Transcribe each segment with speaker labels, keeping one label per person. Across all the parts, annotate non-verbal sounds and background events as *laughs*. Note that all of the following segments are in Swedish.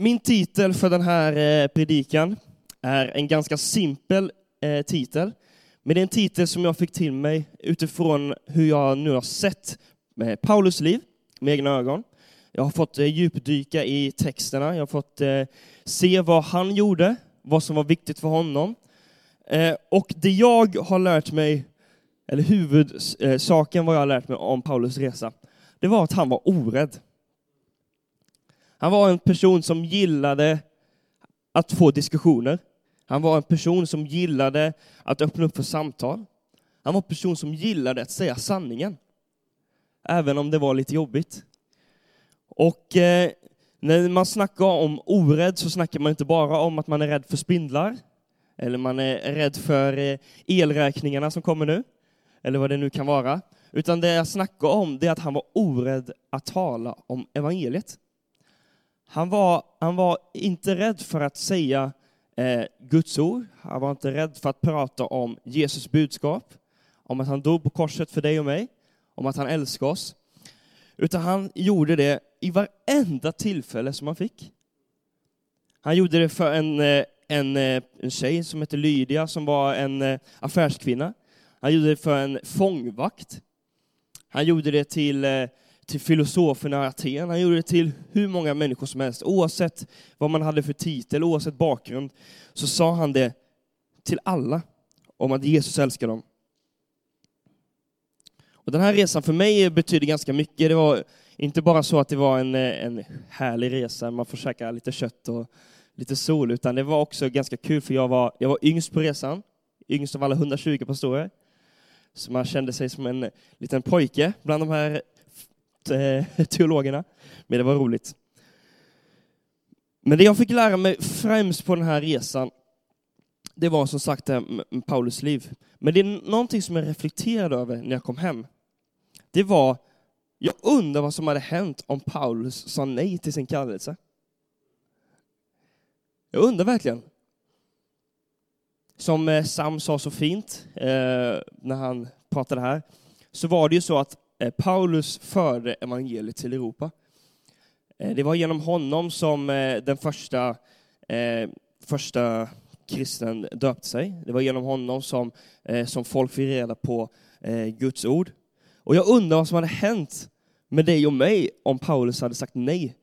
Speaker 1: Min titel för den här eh, predikan är en ganska simpel eh, titel, men det är en titel som jag fick till mig utifrån hur jag nu har sett eh, Paulus liv med egna ögon. Jag har fått djupdyka i texterna, jag har fått se vad han gjorde, vad som var viktigt för honom. Och det jag har lärt mig, eller huvudsaken vad jag har lärt mig om Paulus resa, det var att han var orädd. Han var en person som gillade att få diskussioner. Han var en person som gillade att öppna upp för samtal. Han var en person som gillade att säga sanningen. Även om det var lite jobbigt. Och eh, när man snackar om orädd så snackar man inte bara om att man är rädd för spindlar, eller man är rädd för eh, elräkningarna som kommer nu, eller vad det nu kan vara. Utan det jag snackar om det är att han var orädd att tala om evangeliet. Han var, han var inte rädd för att säga eh, Guds ord. Han var inte rädd för att prata om Jesus budskap, om att han dog på korset för dig och mig, om att han älskar oss. Utan han gjorde det i varenda tillfälle som han fick. Han gjorde det för en, eh, en, eh, en tjej som hette Lydia, som var en eh, affärskvinna. Han gjorde det för en fångvakt. Han gjorde det till till filosoferna i Aten, han gjorde det till hur många människor som helst. Oavsett vad man hade för titel, oavsett bakgrund, så sa han det till alla om att Jesus älskar dem. Och den här resan för mig betyder ganska mycket. Det var inte bara så att det var en, en härlig resa, man får käka lite kött och lite sol, utan det var också ganska kul för jag var, jag var yngst på resan, yngst av alla 120 pastorer. Så man kände sig som en liten pojke bland de här eh, *laughs* teologerna, men det var roligt. Men det jag fick lära mig främst på den här resan, det var som sagt eh, Paulus liv. Men det är någonting som jag reflekterade över när jag kom hem. Det var, jag undrar vad som hade hänt om Paulus sa nej till sin kallelse. Jag undrar verkligen. Som eh, Sam sa så fint eh, när han pratade här, så var det ju så att Eh, Paulus förde evangeliet till Europa. Eh, det var genom honom som eh, den första, första kristen döpte sig. Det var genom honom som, som folk fick reda på Guds ord. Och jag undrar vad som hade hänt med dig och mig om Paulus hade sagt nej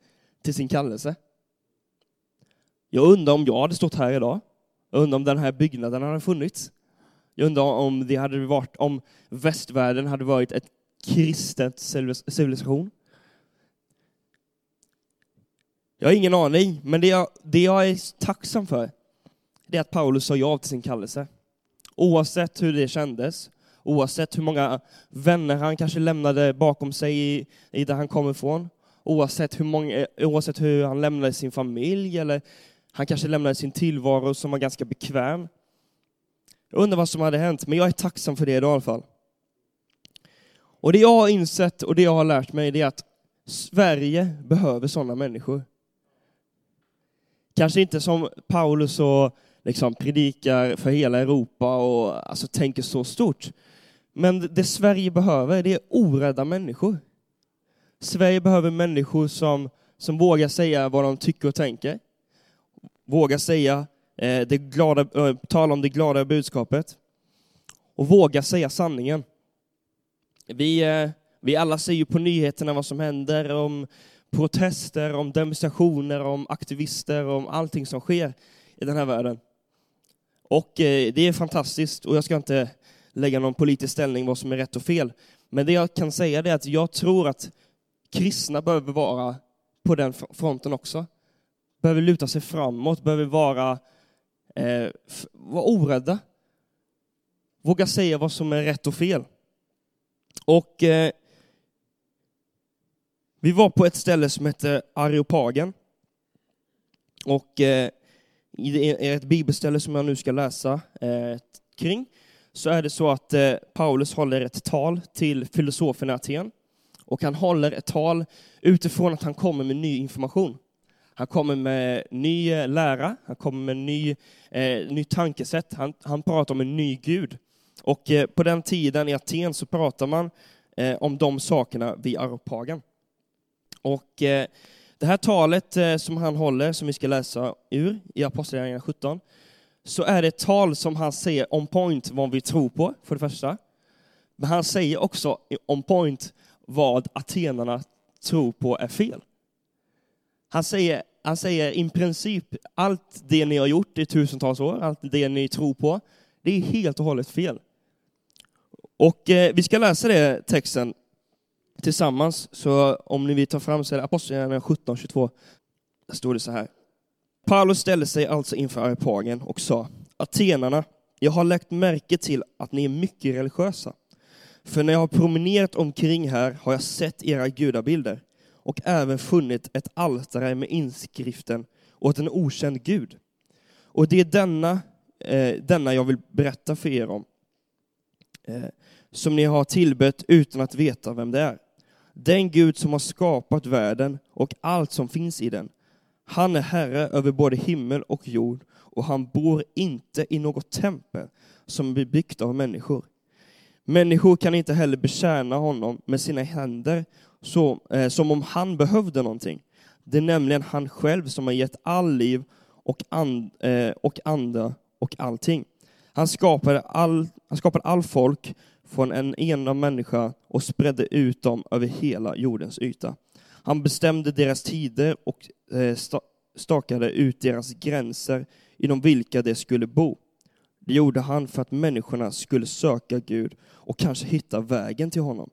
Speaker 1: till sin kallelse. Jag undrar om jag hade stått här idag. Jag undrar om den här byggnaden hade funnits. Jag undrar om det hade varit, om västvärlden hade varit ett kristet civilisation? Jag har ingen aning, men det jag, det jag är tacksam för, det är att Paulus sa ja till sin kallelse. Oavsett hur det kändes, oavsett hur många vänner han kanske lämnade bakom sig i, i där han kom ifrån, oavsett hur, många, oavsett hur han lämnade sin familj, eller han kanske lämnade sin tillvaro som var ganska bekväm. Jag undrar vad som hade hänt, men jag är tacksam för det idag i alla fall. Och det jag har insett och det jag har lärt mig det är att Sverige behöver sådana människor. Kanske inte som Paulus och liksom predikar för hela Europa och alltså tänker så stort. Men det Sverige behöver, det är orädda människor. Sverige behöver människor som, som vågar säga vad de tycker och tänker. Vågar säga eh, det glada, eh, tala om det glada budskapet. Och vågar säga sanningen. Vi, eh, vi alla ser ju på nyheterna vad som händer, om protester, om demonstrationer, om aktivister, om allting som sker i den här världen. Och eh, det är fantastiskt, och jag ska inte lägga någon politisk ställning vad som är rätt och fel. Men det jag kan säga är att jag tror att kristna behöver vara på den fronten också. Behöver luta sig framåt, behöver vara, eh, vara orädda. Våga säga vad som är rätt och fel. Och eh, vi var på ett ställe som hette Areopagen. Och eh, i ett bibelställe som jag nu ska läsa eh, kring, så är det så att eh, Paulus håller ett tal till filosoferna i Aten. Och han håller ett tal utifrån att han kommer med ny information. Han kommer med ny eh, lära, han kommer med ny, eh, ny tankesätt, han, han pratar om en ny Gud. Och eh, på den tiden i Aten så pratar man eh, om de sakerna vid Aropagen. Och eh, Det här talet som han håller, som vi ska läsa ur i Apostlagärningarna 17, så är det ett tal som han säger on point vad vi tror på, för det första. Men han säger också on point vad atenarna tror på är fel. Han säger, han säger i princip allt det ni har gjort i tusentals år, allt det ni tror på, det är helt och hållet fel. Och eh, vi ska läsa det texten tillsammans, så om ni vill ta fram så är det Apostlagärningarna 17.22. Där står det så här. Paulus ställde sig alltså inför Areopagen och sa, Atenarna, jag har lagt märke till att ni är mycket religiösa. För när jag har promenerat omkring här har jag sett era gudabilder och även funnit ett altare med inskriften åt en okänd gud. Och det är denna, eh, denna jag vill berätta för er om, eh, som ni har tillbett utan att veta vem det är. Den Gud som har skapat världen och allt som finns i den. Han är Herre över både himmel och jord och han bor inte i något tempel som är byggt av människor. Människor kan inte heller betjäna honom med sina händer så, eh, som om han behövde någonting. Det är nämligen han själv som har gett all liv och, and, eh, och anda och allting. Han skapade all, han skapade all folk från en enda människa och spredde ut dem över hela jordens yta. Han bestämde deras tider och eh, stakade ut deras gränser inom vilka de skulle bo. Det gjorde han för att människorna skulle söka Gud och kanske hitta vägen till honom.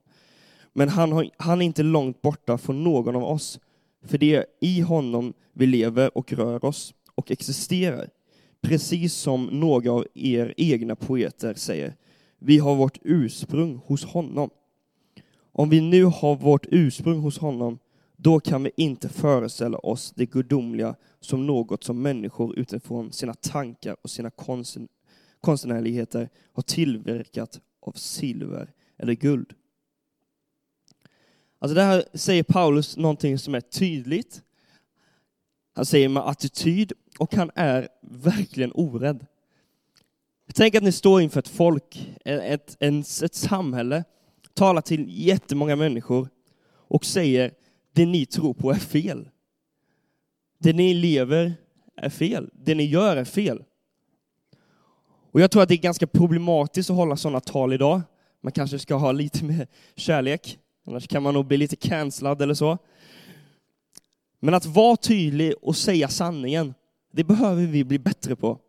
Speaker 1: Men han, han är inte långt borta från någon av oss, för det är i honom vi lever och rör oss och existerar. Precis som några av er egna poeter säger, vi har vårt ursprung hos honom. Om vi nu har vårt ursprung hos honom, då kan vi inte föreställa oss det gudomliga som något som människor utifrån sina tankar och sina konstnärligheter har tillverkat av silver eller guld. Alltså det här säger Paulus någonting som är tydligt. Han säger med attityd och han är verkligen orädd. Tänk att ni står inför ett folk, ett, ett, ett samhälle, talar till jättemånga människor och säger det ni tror på är fel. Det ni lever är fel. Det ni gör är fel. Och jag tror att det är ganska problematiskt att hålla sådana tal idag. Man kanske ska ha lite mer kärlek, annars kan man nog bli lite cancellad eller så. Men att vara tydlig och säga sanningen, det behöver vi bli bättre på.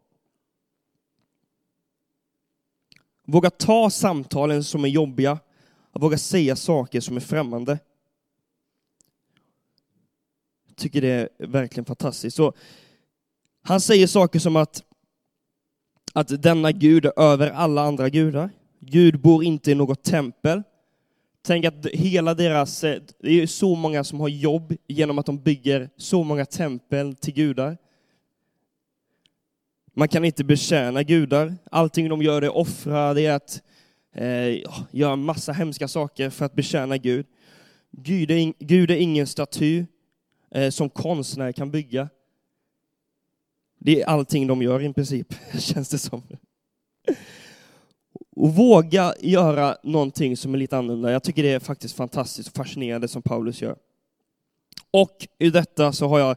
Speaker 1: Våga ta samtalen som är jobbiga, att våga säga saker som är främmande. Jag tycker det är verkligen fantastiskt. Så, han säger saker som att, att denna Gud är över alla andra gudar. Gud bor inte i något tempel. Tänk att hela deras, eh, det är så många som har jobb genom att de bygger så många tempel till gudar. Man kan inte betjäna gudar. Allting de gör är att offra, det är att eh, göra massa hemska saker för att betjäna Gud. Gud är, in, Gud är ingen staty eh, som konstnär kan bygga. Det är allting de gör i princip, *laughs* känns det som. Och våga göra någonting som är lite annorlunda. Jag tycker det är faktiskt fantastiskt och fascinerande som Paulus gör. Och i detta så har jag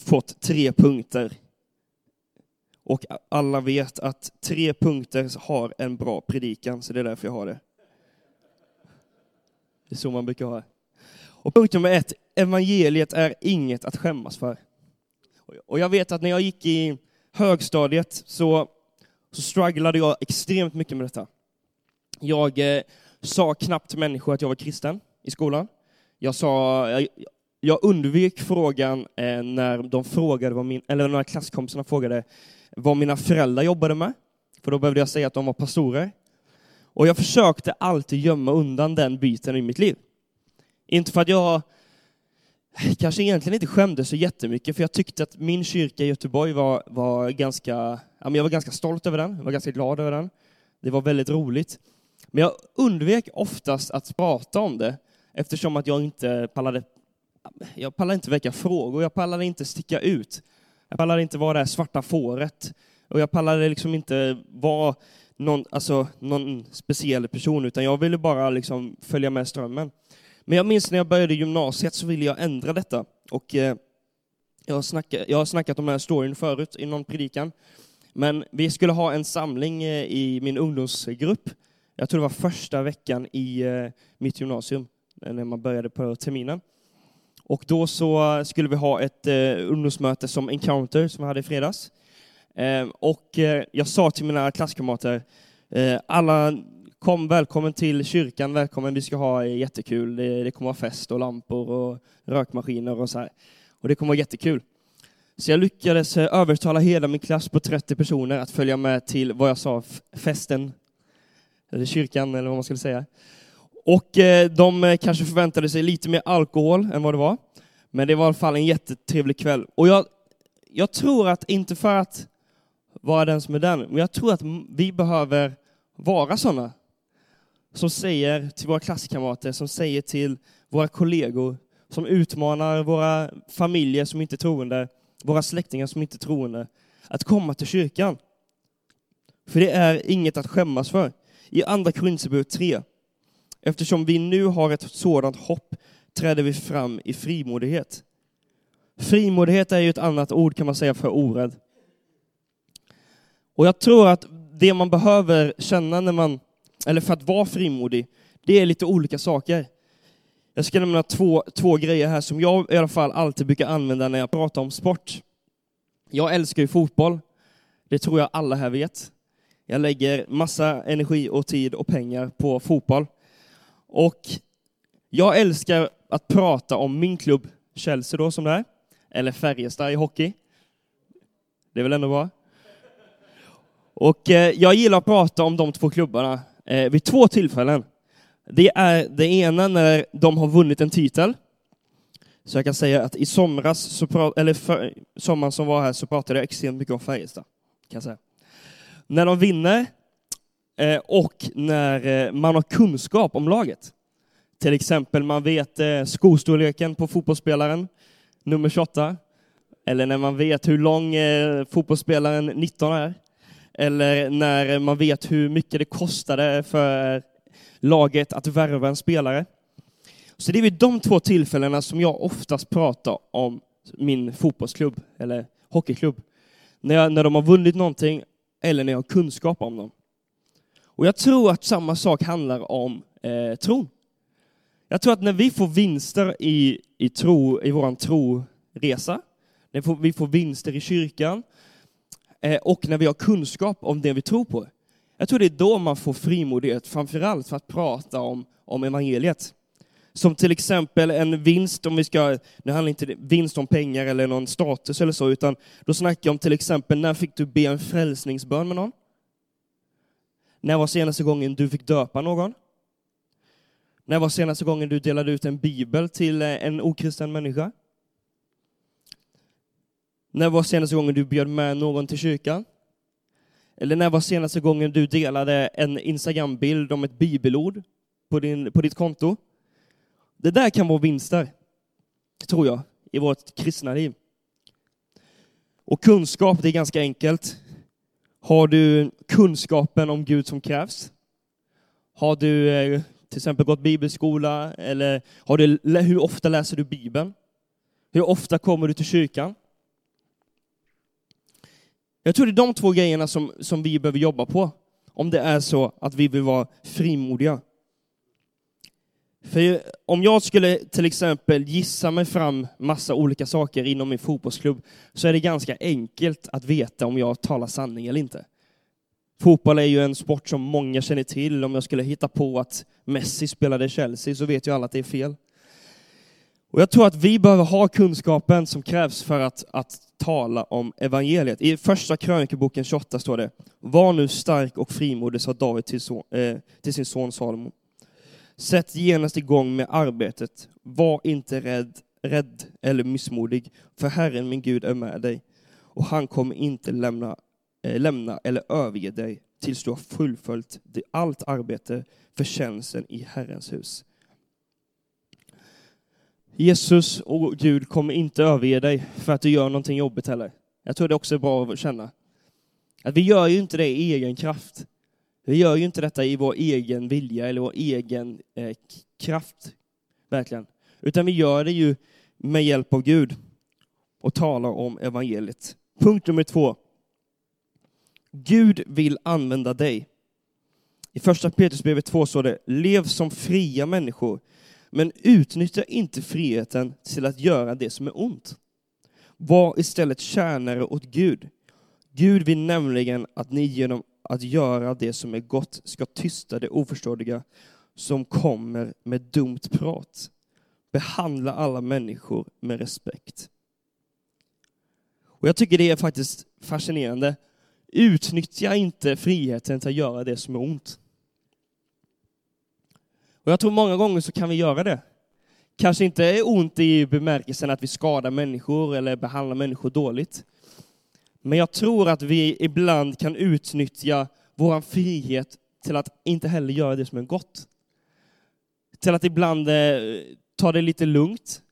Speaker 1: fått tre punkter och alla vet att tre punkter har en bra predikan, så det är därför jag har det. Det är så man brukar ha Och punkt nummer ett, evangeliet är inget att skämmas för. Och jag vet att när jag gick i högstadiet så, så strugglade jag extremt mycket med detta. Jag eh, sa knappt till människor att jag var kristen i skolan. Jag, sa, jag, jag undvek frågan eh, när de frågade vad min, eller när klasskompisarna frågade vad mina föräldrar jobbade med, för då behövde jag säga att de var pastorer. Och jag försökte alltid gömma undan den biten i mitt liv. Inte för att jag kanske egentligen inte skämdes så jättemycket, för jag tyckte att min kyrka i Göteborg var, var ganska, jag var ganska stolt över den, jag var ganska glad över den. Det var väldigt roligt. Men jag undvek oftast att prata om det, eftersom att jag inte pallade, jag pallade inte väcka frågor, jag pallade inte sticka ut. Jag pallade inte vara det svarta fåret. Och jag pallade liksom inte vara någon, alltså, någon speciell person, utan jag ville bara liksom följa med strömmen. Men jag minns när jag började gymnasiet så ville jag ändra detta. Och eh, jag, har snackat, jag har snackat om den här storyn förut i någon predikan. Men vi skulle ha en samling eh, i min ungdomsgrupp. Jag tror det var första veckan i eh, mitt gymnasium, eh, när man började på terminen. Och då så skulle vi ha ett eh, ungdomsmöte som Encounter, som vi hade i fredags. Ehm, och eh, jag sa till mina klasskamrater, eh, alla kom välkommen till kyrkan, välkommen, vi ska ha jättekul, det, det kommer vara fest och lampor och rökmaskiner och så här. Och det kommer vara jättekul. Så jag lyckades eh, övertala hela min klass på 30 personer att följa med till vad jag sa, festen, eller kyrkan eller vad man skulle säga. Och eh, de eh, kanske förväntade sig lite mer alkohol än vad det var. Men det var i alla fall en jättetrevlig kväll. Och jag, jag tror att, inte för att vara den som är den, men jag tror att vi behöver vara sådana som säger till våra klasskamrater, som säger till våra kollegor, som utmanar våra familjer som inte är troende, våra släktingar som inte är troende, att komma till kyrkan. För det är inget att skämmas för. I Andra Korinthierbrevet 3, eftersom vi nu har ett sådant hopp, träder vi fram i frimodighet. Frimodighet är ju ett annat ord kan man säga för orädd. Och jag tror att det man behöver känna när man eller för att vara frimodig, det är lite olika saker. Jag ska nämna två, två grejer här som jag i alla fall alltid brukar använda när jag pratar om sport. Jag älskar ju fotboll. Det tror jag alla här vet. Jag lägger massa energi och tid och pengar på fotboll. Och jag älskar att prata om min klubb Chelsea då som det är, eller Färjestad i hockey. Det är väl ändå bra? Och eh, jag gillar att prata om de två klubbarna eh, vid två tillfällen. Det är det ena när de har vunnit en titel. Så jag kan säga att i somras, så eller för, sommaren som var här, så pratade jag extremt mycket om Färjestad. Kan jag säga. När de vinner Eh, och när eh, man har kunskap om laget. Till exempel man vet eh, skostorleken på fotbollsspelaren, nummer 28. Eller när man vet hur lång fotbollsspelaren 19 är eller när man vet hur mycket det kostade för laget att värva en spelare. Så det är vid de två tillfällena som jag oftast pratar om min fotbollsklubb eller hockeyklubb. När, jag, när de har vunnit någonting eller när jag har kunskap om dem. Och jag tror att samma sak handlar om eh, tron. Jag tror att när vi får vinster i, i, tro, i vår troresa, när vi får vinster i kyrkan, Eh, och när vi har kunskap om det vi tror på. Jag tror det är då man får frimodighet, framförallt för att prata om, om evangeliet. Som till exempel en vinst, om vi ska, nu handlar inte vinst om pengar eller någon status eller så, utan då snackar jag om till exempel, när fick du be en frälsningsbön med någon? När var senaste gången du fick döpa någon? När var senaste gången du delade ut en bibel till eh, en okristen människa? När var senaste gången du bjöd med någon till kyrkan? Eller när var senaste gången du delade en Instagram-bild om ett bibelord på, din, på ditt konto? Det där kan vara vinster, tror jag, i vårt kristna liv. Och kunskap, det är ganska enkelt. Har du kunskapen om Gud som krävs? Har du eh, till exempel gått bibelskola? Eller har du, hur ofta läser du Bibeln? Hur ofta kommer du till kyrkan? Jag tror det är de två grejerna som, som vi behöver jobba på, om det är så att vi vill vara frimodiga. För om jag skulle till exempel gissa mig fram massa olika saker inom min fotbollsklubb, så är det ganska enkelt att veta om jag talar sanning eller inte. Fotboll är ju en sport som många känner till. Om jag skulle hitta på att Messi spelade i Chelsea så vet ju alla att det är fel. Och jag tror att vi behöver ha kunskapen som krävs för att, att tala om evangeliet. I första krönikeboken 28 står det, var nu stark och frimodig, sa David till, son, eh, till sin son Salomo. Sätt genast igång med arbetet, var inte rädd, rädd eller missmodig, för Herren min Gud är med dig, och han kommer inte lämna, Eh, lämna eller överge dig tills du har fullföljt allt arbete för tjänsten i Herrens hus. Jesus och Gud kommer inte överge dig för att du gör någonting jobbigt heller. Jag tror det också är bra att känna. Att vi gör ju inte det i egen kraft. Vi gör ju inte detta i vår egen vilja eller vår egen eh, kraft, verkligen. Utan vi gör det ju med hjälp av Gud och talar om evangeliet. Punkt nummer två. Gud vill använda dig. I första Petrusbrevet 2 står det, lev som fria människor, men utnyttja inte friheten till att göra det som är ont. Var istället tjänare åt Gud. Gud vill nämligen att ni genom att göra det som är gott ska tysta det oförståeliga som kommer med dumt prat. Behandla alla människor med respekt. Och Jag tycker det är faktiskt fascinerande. Utnyttja inte friheten till att göra det som är ont. Och Jag tror många gånger så kan vi göra det. Kanske inte ont i bemärkelsen att vi skadar människor eller behandlar människor dåligt. Men jag tror att vi ibland kan utnyttja vår frihet till att inte heller göra det som är gott. Till att ibland eh, ta det lite lugnt,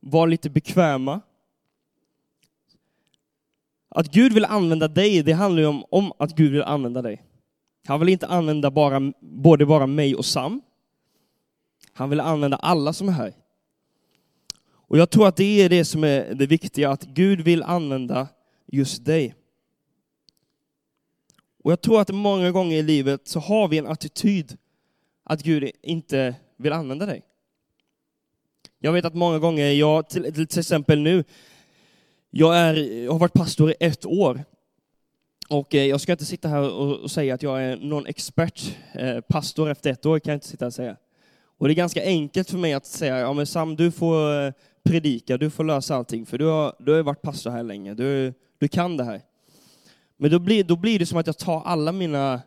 Speaker 1: vara lite bekväma. Att Gud vill använda dig, det handlar ju om, om att Gud vill använda dig. Han vill inte använda bara, både bara mig och Sam. Han vill använda alla som är här. Och jag tror att det är det som är det viktiga, att Gud vill använda just dig. Och jag tror att många gånger i livet så har vi en attityd att Gud inte vill använda dig. Jag vet att många gånger, jag, till, till exempel nu, jag, är, jag har varit pastor i ett år. Och eh, jag ska inte sitta här och, säga att jag är någon expert. Eh, pastor efter ett år kan jag inte sitta och säga. Och det är ganska enkelt för mig att säga, ja men Sam, du får eh, predika, du får lösa allting, för du har, du har varit pastor här länge, du, du kan det här. Men då blir, då blir det som att jag tar alla mina,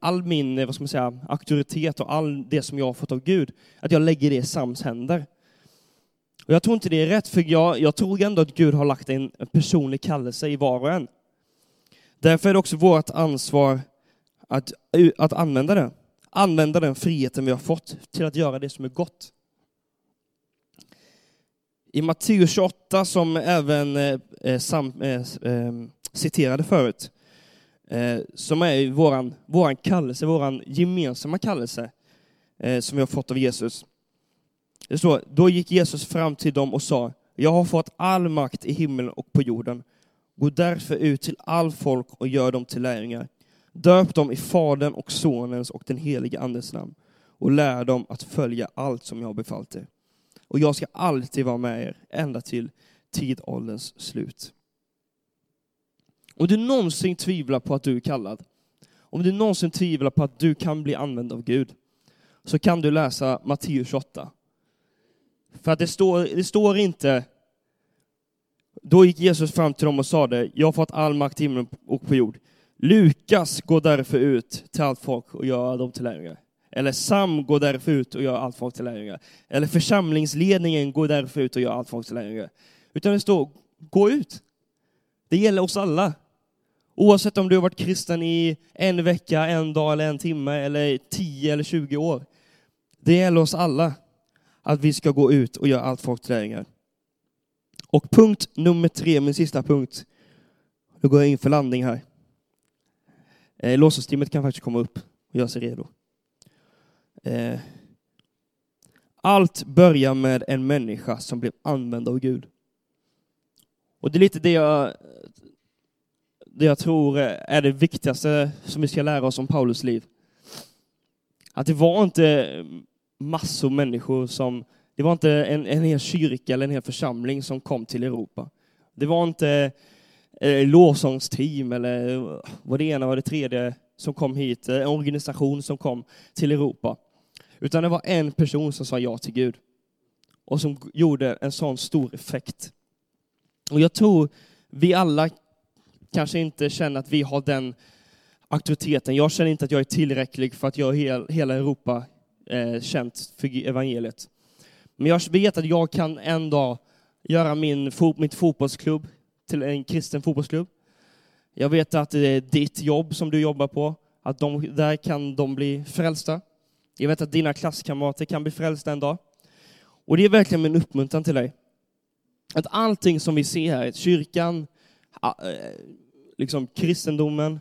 Speaker 1: all min vad ska man säga, auktoritet och all det som jag har fått av Gud, att jag lägger det i Sams händer. Och jag tror inte det är rätt, för jag, jag tror ändå att Gud har lagt en personlig kallelse i var och en. Därför är det också vårt ansvar att, att använda det. Använda den friheten vi har fått till att göra det som är gott. I Matteus 28, som även eh, eh, sam, eh, eh, citerade förut, eh, som är vår våran kallelse, vår gemensamma kallelse, eh, som vi har fått av Jesus. Det står, då gick Jesus fram till dem och sa, jag har fått all makt i himlen och på jorden. Gå därför ut till all folk och gör dem till lärjungar. Döp dem i Faderns och Sonens och den helige Andes namn och lär dem att följa allt som jag har befallt er och jag ska alltid vara med er ända till tidålderns slut. Om du någonsin tvivlar på att du är kallad, om du någonsin tvivlar på att du kan bli använd av Gud, så kan du läsa Matteus 28. För att det står, det står inte, då gick Jesus fram till dem och sade, jag har fått all makt i himlen och på jord. Lukas går därför ut till allt folk och gör dem till lärjungar. Eller Sam går därför ut och gör allt folk till lärjungar. Eller församlingsledningen går därför ut och gör allt folk till lärjungar. Utan det står, gå ut. Det gäller oss alla. Oavsett om du har varit kristen i en vecka, en dag eller en timme eller tio eller tjugo år. Det gäller oss alla att vi ska gå ut och göra allt folk till lärjungar. Och punkt nummer tre, min sista punkt. Nu går jag in för landning här. Eh, låtsasteamet kan faktiskt komma upp och göra sig redo. Eh, allt börjar med en människa som blev använd av Gud. Och det är lite det jag, det jag tror är det viktigaste som vi ska lära oss om Paulus liv. Att det var inte massor människor som, det var inte en, en hel kyrka eller en hel församling som kom till Europa. Det var inte eh, lovsångsteam eller vad det ena var det tredje som kom hit, eh, en organisation som kom till Europa. Utan det var en person som sa ja till Gud. Och som gjorde en sån stor effekt. Och jag tror vi alla kanske inte känner att vi har den auktoriteten. Jag känner inte att jag är tillräcklig för att göra hela Europa eh, känt för evangeliet. Men jag vet att jag kan en dag göra min, mitt fotbollsklubb till en kristen fotbollsklubb. Jag vet att det är ditt jobb som du jobbar på, att de, där kan de bli frälsta. Jag vet att dina klasskamrater kan bli frälsta en dag. Och det är verkligen min uppmuntran till dig. Att allting som vi ser här, kyrkan, eh, liksom kristendomen,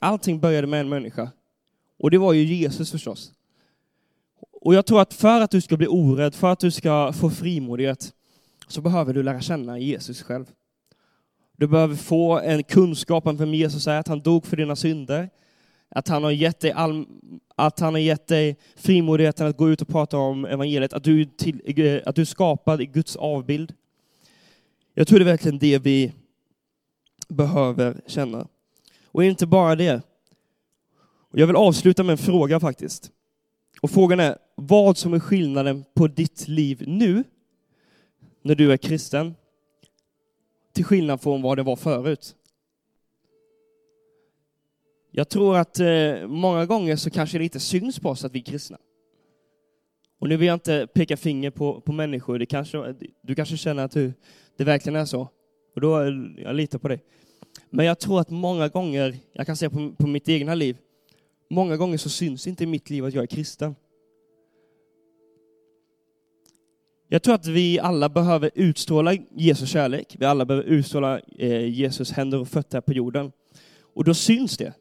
Speaker 1: allting började med en människa. Och det var ju Jesus förstås. Och jag tror att för att du ska bli orädd, för att du ska få frimodighet, så behöver du lära känna Jesus själv. Du behöver få en kunskap om vem Jesus är, att han dog för dina synder, att han har gett dig, all, att han har gett dig frimodigheten att gå ut och prata om evangeliet, att du, till, eh, att du är skapad i Guds avbild. Jag tror det är verkligen det vi behöver känna. Och inte bara det. Jag vill avsluta med en fråga faktiskt. Och frågan är vad som är skillnaden på ditt liv nu, när du är kristen, till skillnad från vad det var förut. Jag tror att eh, många gånger så kanske det inte syns på oss att vi är kristna. Och nu vill jag inte peka finger på, på människor, det kanske, du kanske känner att du, det verkligen är så. Och då, jag litar på dig. Men jag tror att många gånger, jag kan se på, på mitt egna liv, många gånger så syns inte i mitt liv att jag är kristen. Jag tror att vi alla behöver utstråla Jesus kärlek. Vi alla behöver utstråla eh, Jesus händer och fötter på jorden. Och då syns det.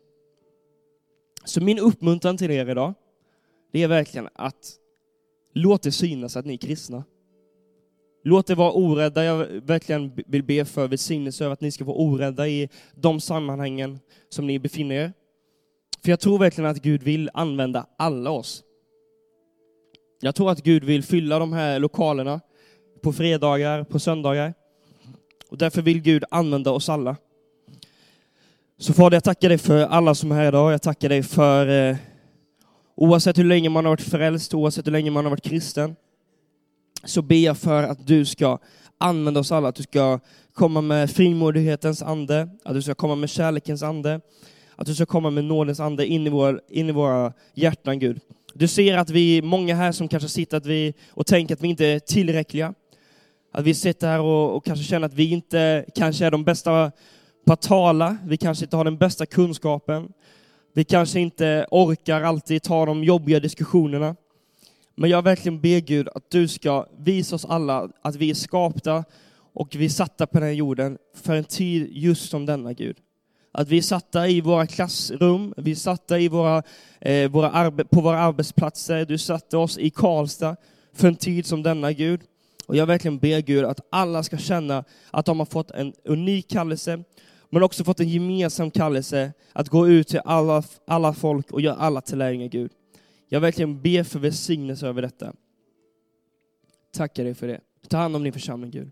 Speaker 1: Så min uppmuntran till er idag, det är verkligen att låt det synas att ni är kristna. Låt det vara orädda. Jag verkligen vill be för välsignelse över att ni ska vara orädda i de sammanhangen som ni befinner er. För jag tror verkligen att Gud vill använda alla oss. Jag tror att Gud vill fylla de här lokalerna på fredagar, på söndagar. Och därför vill Gud använda oss alla. Så Fader, jag tackar dig för alla som är här idag. Jag tackar dig för eh, oavsett hur länge man har varit frälst, oavsett hur länge man har varit kristen, så ber jag för att du ska använda oss alla, att du ska komma med frimodighetens ande, att du ska komma med kärlekens ande, att du ska komma med nådens ande in i, vår, in i våra hjärtan, Gud. Du ser att vi är många här som kanske sitter att vi, och tänker att vi inte är tillräckliga. Att vi sitter här och, och kanske känner att vi inte kanske är de bästa på att tala, vi kanske inte har den bästa kunskapen, vi kanske inte orkar alltid ta de jobbiga diskussionerna. Men jag verkligen ber Gud att du ska visa oss alla att vi är skapta och vi är satta på den här jorden för en tid just som denna Gud. Att vi är satta i våra klassrum, vi är satta i våra, eh, våra på våra arbetsplatser, du satte oss i Karlstad för en tid som denna Gud. Och jag verkligen ber Gud att alla ska känna att de har fått en unik kallelse, men också fått en gemensam kallelse att gå ut till alla, alla folk och göra alla till lärjungar, Gud. Jag verkligen ber för välsignelse över detta. Tackar dig för det. Ta hand om din församling, Gud.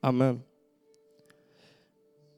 Speaker 1: Amen.